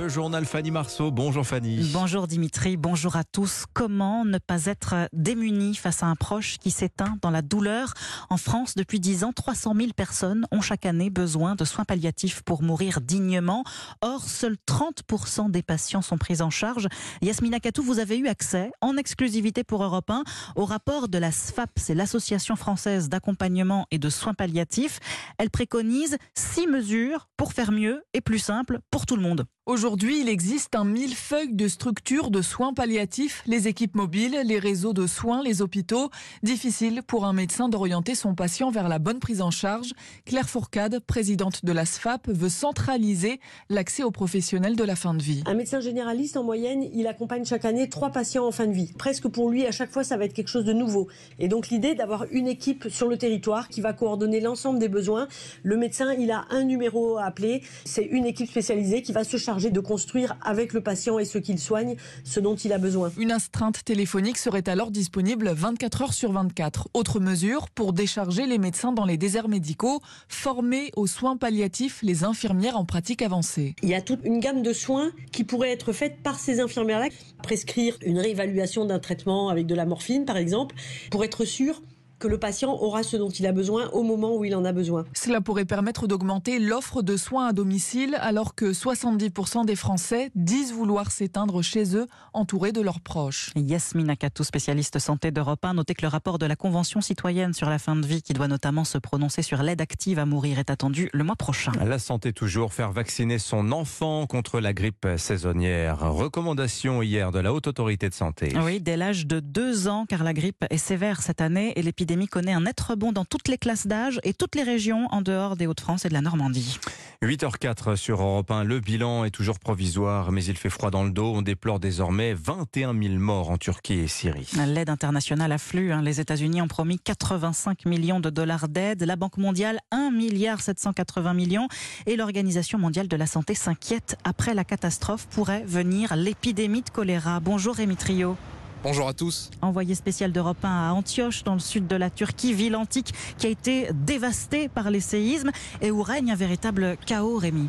Le journal Fanny Marceau. Bonjour Fanny. Bonjour Dimitri, bonjour à tous. Comment ne pas être démuni face à un proche qui s'éteint dans la douleur? En France, depuis 10 ans, 300 000 personnes ont chaque année besoin de soins palliatifs pour mourir dignement. Or, seuls 30% des patients sont pris en charge. Yasmina Katou, vous avez eu accès en exclusivité pour Europe 1 au rapport de la SFAP, c'est l'Association française d'accompagnement et de soins palliatifs. Elle préconise six mesures pour faire mieux et plus simple pour tout le monde. Aujourd'hui, il existe un millefeuille de structures de soins palliatifs, les équipes mobiles, les réseaux de soins, les hôpitaux. Difficile pour un médecin d'orienter son patient vers la bonne prise en charge. Claire Fourcade, présidente de la SFAP, veut centraliser l'accès aux professionnels de la fin de vie. Un médecin généraliste, en moyenne, il accompagne chaque année trois patients en fin de vie. Presque pour lui, à chaque fois, ça va être quelque chose de nouveau. Et donc l'idée d'avoir une équipe sur le territoire qui va coordonner l'ensemble des besoins. Le médecin, il a un numéro à appeler. C'est une équipe spécialisée qui va se charger de construire avec le patient et ceux qu'il soigne ce dont il a besoin. Une astreinte téléphonique serait alors disponible 24 heures sur 24. Autre mesure pour décharger les médecins dans les déserts médicaux, former aux soins palliatifs les infirmières en pratique avancée. Il y a toute une gamme de soins qui pourraient être faits par ces infirmières-là. Prescrire une réévaluation d'un traitement avec de la morphine, par exemple, pour être sûr que le patient aura ce dont il a besoin au moment où il en a besoin. Cela pourrait permettre d'augmenter l'offre de soins à domicile alors que 70% des Français disent vouloir s'éteindre chez eux entourés de leurs proches. Yasmine Akatou, spécialiste santé d'Europe 1, notez que le rapport de la Convention citoyenne sur la fin de vie qui doit notamment se prononcer sur l'aide active à mourir est attendu le mois prochain. La santé toujours, faire vacciner son enfant contre la grippe saisonnière. Recommandation hier de la Haute Autorité de Santé. Oui, dès l'âge de 2 ans car la grippe est sévère cette année et l'épidémie l'épidémie connaît un net rebond dans toutes les classes d'âge et toutes les régions en dehors des Hauts-de-France et de la Normandie. 8h04 sur Europe 1. Le bilan est toujours provisoire, mais il fait froid dans le dos. On déplore désormais 21 000 morts en Turquie et Syrie. L'aide internationale afflue. Hein. Les États-Unis ont promis 85 millions de dollars d'aide. La Banque mondiale, 1 milliard 780 millions. Et l'Organisation mondiale de la santé s'inquiète. Après la catastrophe pourrait venir l'épidémie de choléra. Bonjour Rémi Trio. Bonjour à tous. Envoyé spécial d'Europe 1 à Antioche, dans le sud de la Turquie, ville antique qui a été dévastée par les séismes et où règne un véritable chaos, Rémi.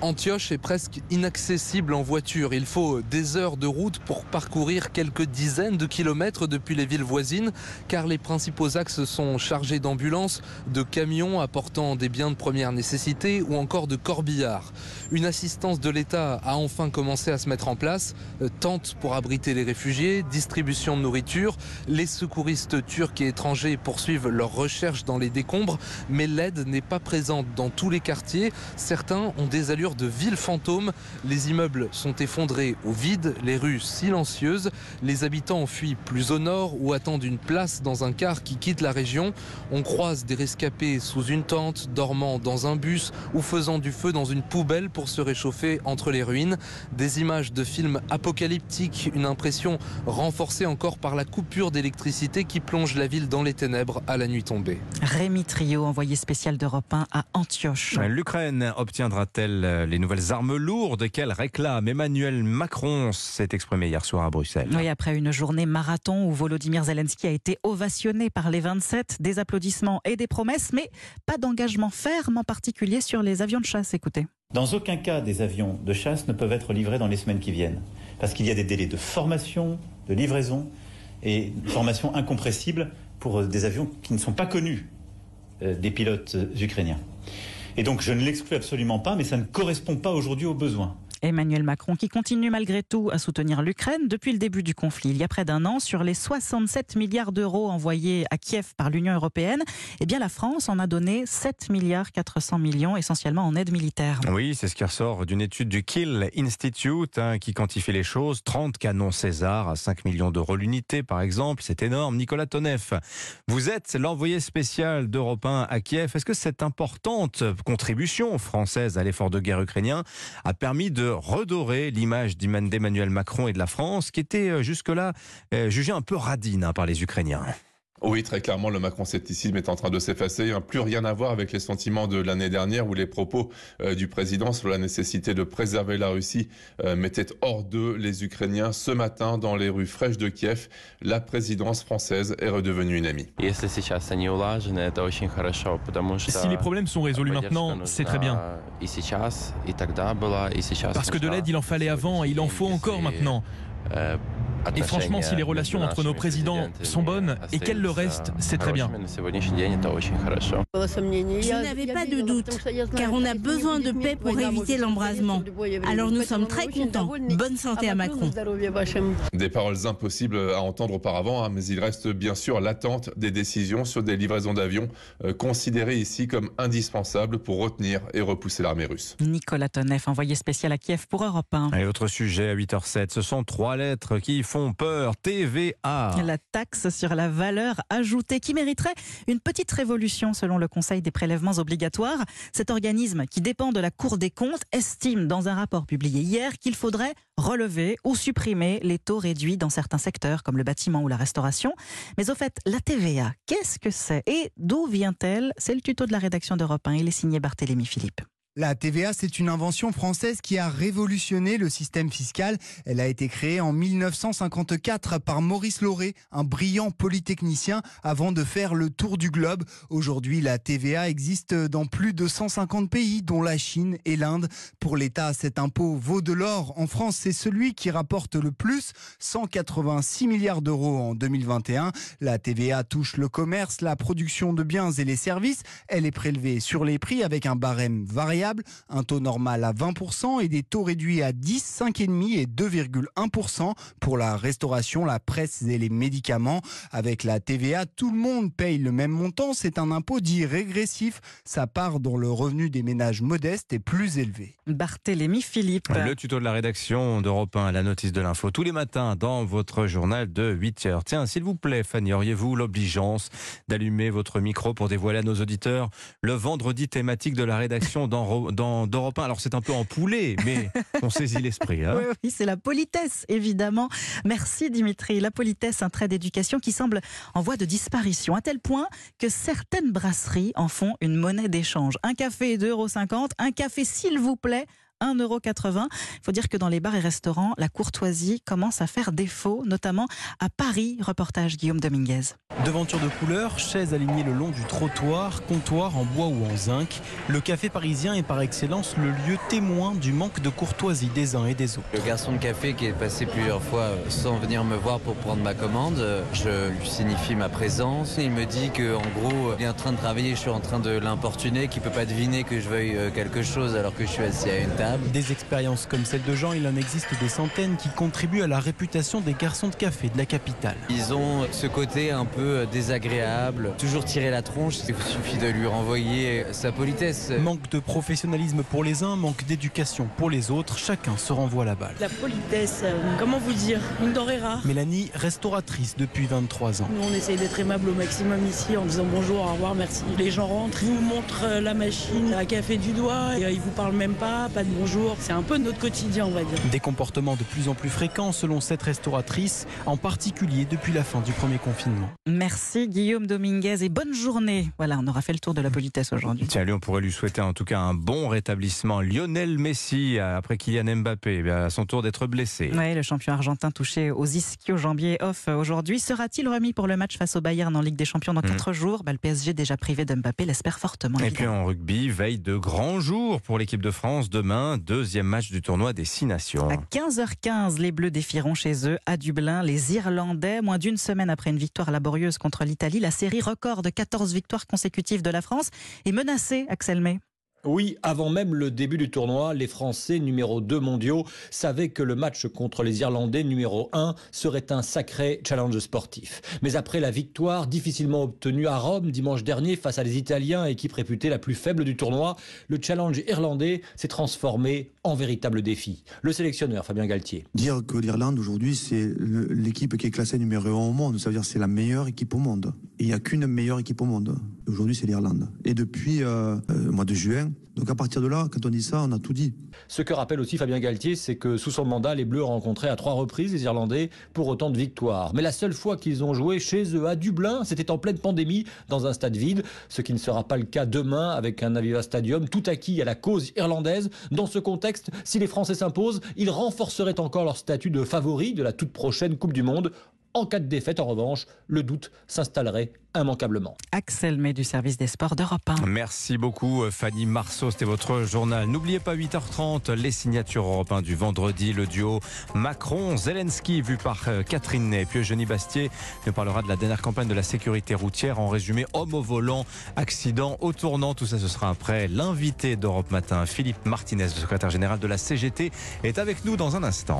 Antioche est presque inaccessible en voiture. Il faut des heures de route pour parcourir quelques dizaines de kilomètres depuis les villes voisines, car les principaux axes sont chargés d'ambulances, de camions apportant des biens de première nécessité ou encore de corbillards. Une assistance de l'État a enfin commencé à se mettre en place, euh, tente pour abriter les réfugiés, distribution de nourriture. Les secouristes turcs et étrangers poursuivent leurs recherches dans les décombres, mais l'aide n'est pas présente dans tous les quartiers. Certains ont des allures de villes fantômes. Les immeubles sont effondrés au vide, les rues silencieuses. Les habitants fuient plus au nord ou attendent une place dans un car qui quitte la région. On croise des rescapés sous une tente, dormant dans un bus ou faisant du feu dans une poubelle pour se réchauffer entre les ruines. Des images de films apocalyptiques, une impression renforcée encore par la coupure d'électricité qui plonge la ville dans les ténèbres à la nuit tombée. Rémi Trio, envoyé spécial d'Europe 1 à Antioche. L'Ukraine obtiendra-t-elle les nouvelles armes lourdes qu'elle réclame. Emmanuel Macron s'est exprimé hier soir à Bruxelles. Oui, après une journée marathon où Volodymyr Zelensky a été ovationné par les 27, des applaudissements et des promesses, mais pas d'engagement ferme, en particulier sur les avions de chasse. Écoutez. Dans aucun cas, des avions de chasse ne peuvent être livrés dans les semaines qui viennent, parce qu'il y a des délais de formation, de livraison et une formation incompressible pour des avions qui ne sont pas connus euh, des pilotes euh, ukrainiens. Et donc je ne l'exclus absolument pas, mais ça ne correspond pas aujourd'hui aux besoins. Emmanuel Macron qui continue malgré tout à soutenir l'Ukraine depuis le début du conflit. Il y a près d'un an, sur les 67 milliards d'euros envoyés à Kiev par l'Union européenne, eh bien la France en a donné 7 milliards 400 millions, essentiellement en aide militaire. Oui, c'est ce qui ressort d'une étude du Kill Institute hein, qui quantifie les choses. 30 canons César à 5 millions d'euros l'unité, par exemple. C'est énorme. Nicolas Toneff, vous êtes l'envoyé spécial d'Europe 1 à Kiev. Est-ce que cette importante contribution française à l'effort de guerre ukrainien a permis de redorer l'image d'Emmanuel Macron et de la France, qui était euh, jusque-là euh, jugée un peu radine hein, par les Ukrainiens. Oui, très clairement, le macron-scepticisme est en train de s'effacer. Il n'a plus rien à voir avec les sentiments de l'année dernière où les propos euh, du président sur la nécessité de préserver la Russie euh, mettaient hors d'eux les Ukrainiens. Ce matin, dans les rues fraîches de Kiev, la présidence française est redevenue une amie. Si les problèmes sont résolus maintenant, c'est très bien. Parce que de l'aide, il en fallait avant et il en faut encore maintenant. Et franchement, si les relations entre nos présidents sont bonnes et qu'elles le restent, c'est très bien. Je n'avais pas de doute, car on a besoin de paix pour éviter l'embrasement. Alors nous sommes très contents. Bonne santé à Macron. Des paroles impossibles à entendre auparavant, hein, mais il reste bien sûr l'attente des décisions sur des livraisons d'avions euh, considérées ici comme indispensables pour retenir et repousser l'armée russe. Nicolas Toneff, envoyé spécial à Kiev pour Europe 1. Et autre sujet à 8h07, ce sont trois lettres qui font La taxe sur la valeur ajoutée qui mériterait une petite révolution selon le Conseil des prélèvements obligatoires. Cet organisme qui dépend de la Cour des comptes estime dans un rapport publié hier qu'il faudrait relever ou supprimer les taux réduits dans certains secteurs comme le bâtiment ou la restauration. Mais au fait, la TVA, qu'est-ce que c'est? Et d'où vient-elle? C'est le tuto de la rédaction d'Europe 1. Il est signé Barthélémy Philippe. La TVA, c'est une invention française qui a révolutionné le système fiscal. Elle a été créée en 1954 par Maurice Lauré, un brillant polytechnicien, avant de faire le tour du globe. Aujourd'hui, la TVA existe dans plus de 150 pays, dont la Chine et l'Inde. Pour l'État, cet impôt vaut de l'or. En France, c'est celui qui rapporte le plus, 186 milliards d'euros en 2021. La TVA touche le commerce, la production de biens et les services. Elle est prélevée sur les prix avec un barème variable un taux normal à 20% et des taux réduits à 10, 5,5 et 2,1% pour la restauration, la presse et les médicaments. Avec la TVA, tout le monde paye le même montant. C'est un impôt dit régressif. Sa part dans le revenu des ménages modestes est plus élevée. Barthélémy Philippe. Le tuto de la rédaction d'Europe 1, la notice de l'info, tous les matins dans votre journal de 8 heures. Tiens, s'il vous plaît, Fanny, auriez-vous l'obligeance d'allumer votre micro pour dévoiler à nos auditeurs le vendredi thématique de la rédaction dans dans d'Europe 1. Alors c'est un peu en poulet, mais on saisit l'esprit. Hein. oui, c'est la politesse, évidemment. Merci Dimitri. La politesse, un trait d'éducation qui semble en voie de disparition, à tel point que certaines brasseries en font une monnaie d'échange. Un café 2,50 euros, un café s'il vous plaît 1,80€. Il faut dire que dans les bars et restaurants, la courtoisie commence à faire défaut, notamment à Paris. Reportage Guillaume Dominguez. Devanture de couleur, chaises alignées le long du trottoir, comptoir en bois ou en zinc. Le café parisien est par excellence le lieu témoin du manque de courtoisie des uns et des autres. Le garçon de café qui est passé plusieurs fois euh, sans venir me voir pour prendre ma commande, euh, je lui signifie ma présence. Il me dit que en gros, il est en train de travailler, je suis en train de l'importuner, qu'il peut pas deviner que je veuille euh, quelque chose alors que je suis assis à une table. Des expériences comme celle de Jean, il en existe des centaines qui contribuent à la réputation des garçons de café de la capitale. Ils ont ce côté un peu désagréable, toujours tirer la tronche, il suffit de lui renvoyer sa politesse. Manque de professionnalisme pour les uns, manque d'éducation pour les autres, chacun se renvoie la balle. La politesse, euh, comment vous dire, une denrée rare. Mélanie, restauratrice depuis 23 ans. Nous on essaye d'être aimable au maximum ici en disant bonjour, au revoir, merci. Les gens rentrent, ils vous montrent euh, la machine à café du doigt, et euh, ils vous parlent même pas, pas de bonjour. C'est un peu notre quotidien, on va dire. Des comportements de plus en plus fréquents selon cette restauratrice, en particulier depuis la fin du premier confinement. Merci Guillaume Dominguez et bonne journée. Voilà, on aura fait le tour de la politesse aujourd'hui. Tiens, lui, on pourrait lui souhaiter en tout cas un bon rétablissement. Lionel Messi, après Kylian Mbappé, eh à son tour d'être blessé. Oui, le champion argentin touché aux ischio-jambiers off aujourd'hui. Sera-t-il remis pour le match face au Bayern en Ligue des Champions dans 4 hmm. jours? Bah, Le PSG déjà privé d'Mbappé l'espère fortement. Et puis en rugby, veille de grands jours pour l'équipe de France. Demain, deux deuxième match du tournoi des Six Nations. À 15h15, les Bleus défieront chez eux à Dublin les Irlandais. Moins d'une semaine après une victoire laborieuse contre l'Italie, la série record de 14 victoires consécutives de la France est menacée, Axel May. Oui, avant même le début du tournoi, les Français numéro 2 mondiaux savaient que le match contre les Irlandais numéro 1 serait un sacré challenge sportif. Mais après la victoire difficilement obtenue à Rome dimanche dernier face à les Italiens, équipe réputée la plus faible du tournoi, le challenge irlandais s'est transformé en véritable défi. Le sélectionneur Fabien Galtier. Dire que l'Irlande aujourd'hui c'est l'équipe qui est classée numéro 1 au monde, ça veut dire c'est la meilleure équipe au monde. Il n'y a qu'une meilleure équipe au monde. Aujourd'hui c'est l'Irlande. Et depuis euh, euh, le mois de juin, donc à partir de là, quand on dit ça, on a tout dit. Ce que rappelle aussi Fabien Galtier, c'est que sous son mandat, les Bleus ont rencontré à trois reprises les Irlandais pour autant de victoires. Mais la seule fois qu'ils ont joué chez eux à Dublin, c'était en pleine pandémie, dans un stade vide, ce qui ne sera pas le cas demain avec un Aviva Stadium tout acquis à la cause irlandaise. Dans ce contexte, si les Français s'imposent, ils renforceraient encore leur statut de favori de la toute prochaine Coupe du Monde. En cas de défaite, en revanche, le doute s'installerait immanquablement. Axel May du service des sports d'Europe 1. Merci beaucoup Fanny Marceau, c'était votre journal. N'oubliez pas 8h30 les signatures européennes du vendredi, le duo Macron-Zelensky vu par euh, Catherine Ney. Puis Eugénie Bastier nous parlera de la dernière campagne de la sécurité routière. En résumé, homme au volant, accident au tournant. Tout ça, ce sera après. L'invité d'Europe Matin, Philippe Martinez, le secrétaire général de la CGT, est avec nous dans un instant.